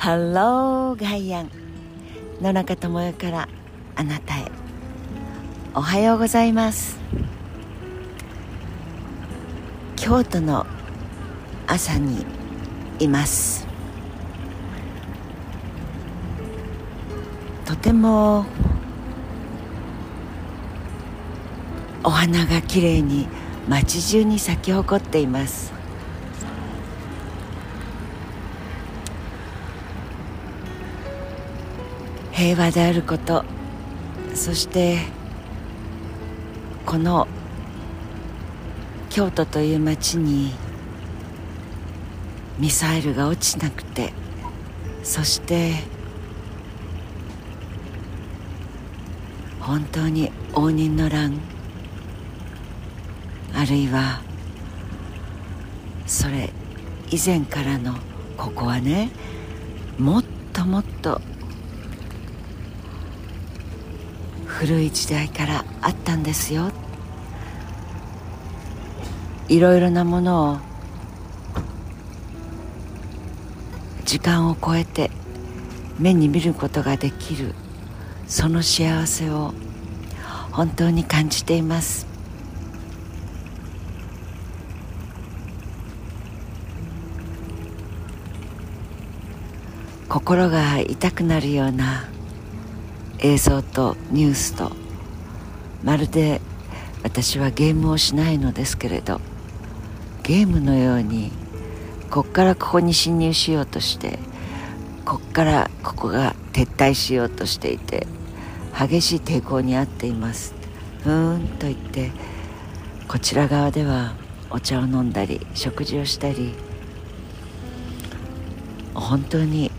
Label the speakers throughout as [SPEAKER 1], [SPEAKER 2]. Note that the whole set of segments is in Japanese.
[SPEAKER 1] ハローガイアン野中智代からあなたへ。おはようございます。京都の朝にいます。とてもお花がきれいに街中に咲き誇っています。平和であること。そしてこの京都という町にミサイルが落ちなくてそして本当に応仁の乱あるいはそれ以前からのここはねもっともっと古い時代からあったんですよ。いろいろなものを時間を超えて目に見ることができるその幸せを本当に感じています。心が痛くなるような映像とニュースとまるで私はゲームをしないのですけれどゲームのようにこっからここに侵入しようとしてこっからここが撤退しようとしていて激しい抵抗にあっています。ふーんと言ってこちら側ではお茶を飲んだり食事をしたり本当に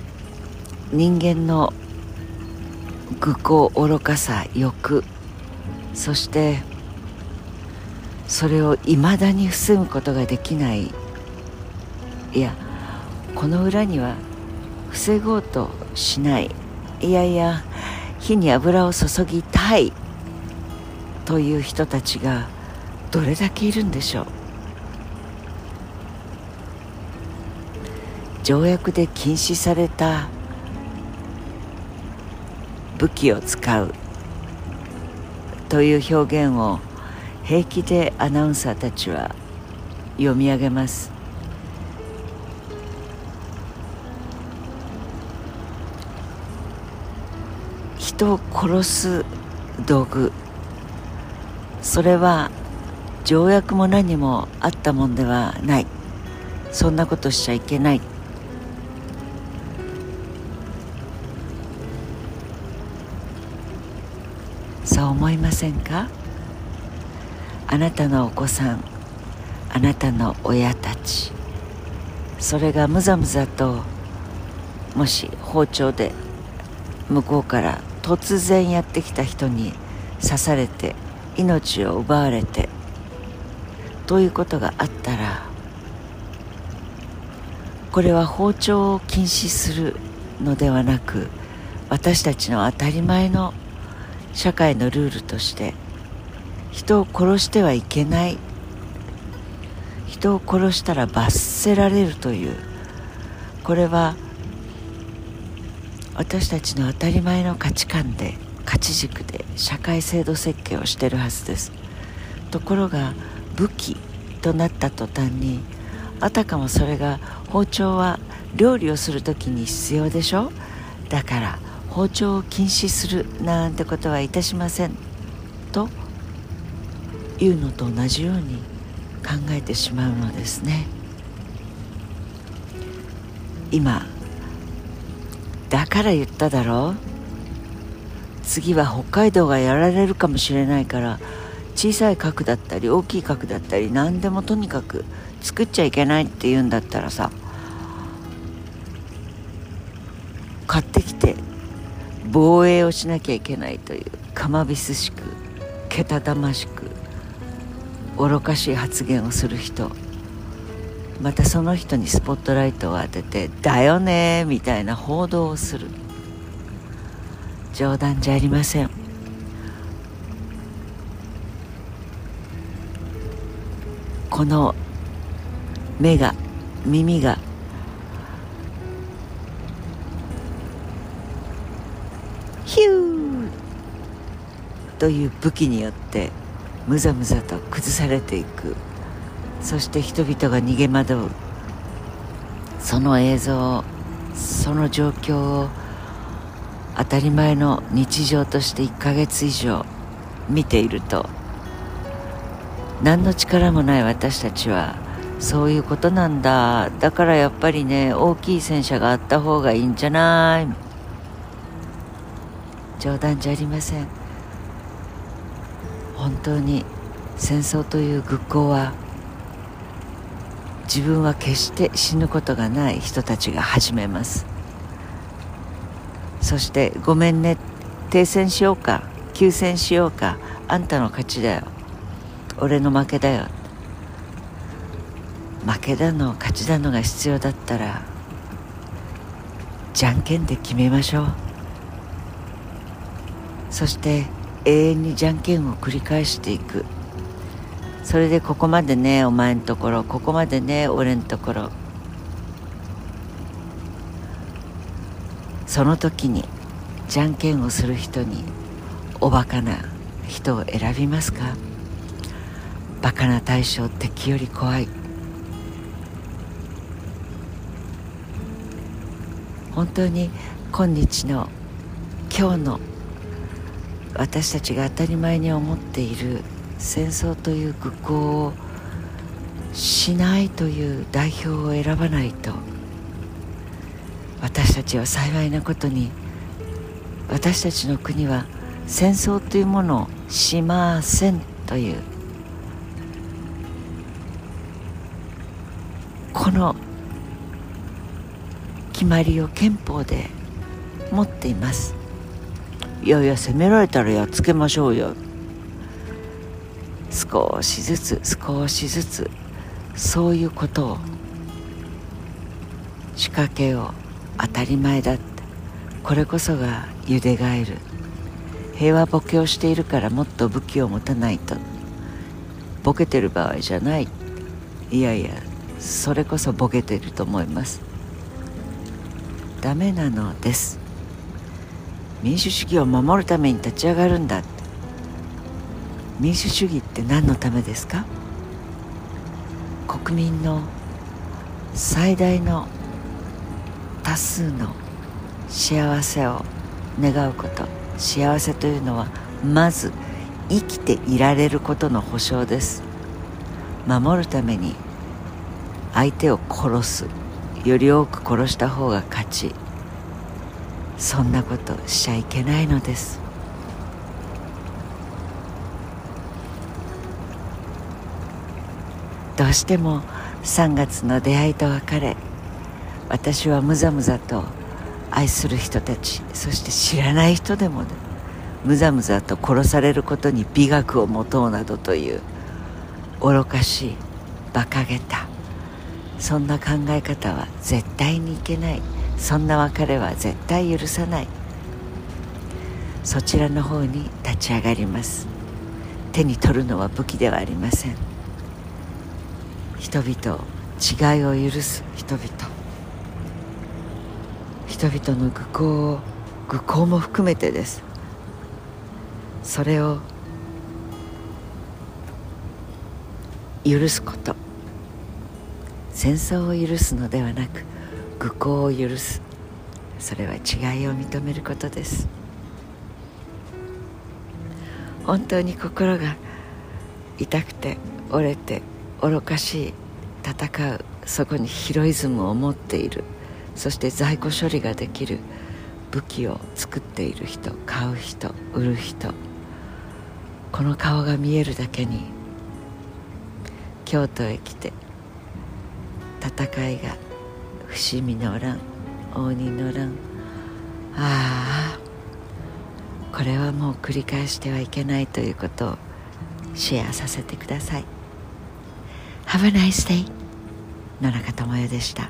[SPEAKER 1] 人間の愚行愚かさ欲。そしてそれをいまだに防ぐことができない。いやこの裏には防ごうとしない。いやいや火に油を注ぎたい。という人たちがどれだけいるんでしょう。条約で禁止された武器を使うという表現を平気でアナウンサーたちは読み上げます。人を殺す道具。それは条約も何もあったもんではない。そんなことしちゃいけない。そう思いませんか？あなたのお子さんあなたの親たち。それがむざむざともし包丁で向こうから突然やってきた人に刺されて命を奪われて。ということがあったらこれは包丁を禁止するのではなく私たちの当たり前の社会のルールとして人を殺してはいけない。人を殺したら罰せられるという。これは私たちの当たり前の価値観で価値軸で社会制度設計をしてるはずです。ところが武器となった途端にあたかもそれが包丁は料理をする時に必要でしょ？だから包丁を禁止するなんてことはいたしません。というのと同じように考えてしまうのですね。今だから言っただろう。次は北海道がやられるかもしれないから小さい核だったり大きい核だったり何でもとにかく作っちゃいけないって言うんだったらさ買ってきて防衛をしなきゃいけないというかまびすしくけたたましく愚かしい発言をする人。またその人にスポットライトを当てて「だよね」みたいな報道をする。冗談じゃありません。この目が耳がという武器によってむざむざと崩されていく。そして人々が逃げ惑う。その映像その状況を当たり前の日常として1ヶ月以上見ていると。何の力もない私たちはそういうことなんだ。だからやっぱりね大きい戦車があった方がいいんじゃない。冗談じゃありません。本当に戦争という愚行は自分は決して死ぬことがない人たちが始めます。そしてごめんね停戦しようか休戦しようかあんたの勝ちだよ俺の負けだよ。負けだの勝ちだのが必要だったらじゃんけんで決めましょう。そして永遠にじゃんけんを繰り返していく。それでここまでねお前んところここまでね俺んところ。その時にじゃんけんをする人におバカな人を選びますか？バカな対象敵より怖い。本当に今日の今日の私たちが当たり前に思っている戦争という愚行をしないという代表を選ばないと私たちは幸いなことに私たちの国は戦争というものをしませんというこの決まりを憲法で持っています。いやいや責められたらやっつけましょうよ。少しずつ少しずつそういうことを仕掛けよう当たり前だって。これこそがゆでガエル。平和ボケをしているからもっと武器を持たないと。ボケてる場合じゃない。いやいやそれこそボケてると思います。ダメなのです。民主主義を守るために立ち上がるんだ民主主義って何のためですか？国民の最大の多数の幸せを願うこと。幸せというのはまず生きていられることの保証です。守るために相手を殺す。より多く殺した方が勝ち。そんなことしちゃいけないのです。どうしても3月の出会いと別れ私はむざむざと愛する人たちそして知らない人でもねむざむざと殺されることに美学を持とうなどという愚かしい馬鹿げた。そんな考え方は絶対にいけない。そんな別れは絶対許さない。そちらの方に立ち上がります。手に取るのは武器ではありません。人々違いを許す人々。人々の愚行を愚行も含めてです。それを許すこと。戦争を許すのではなく愚行を許す。それは違いを認めることです。本当に心が痛くて折れて愚かしい戦う。そこにヒロイズムを持っている。そして在庫処理ができる武器を作っている人買う人売る人。この顔が見えるだけに京都へ来て戦いが伏見の乱応仁の乱。ああこれはもう繰り返してはいけないということをシェアさせてください。Have a nice day 野中智代でした。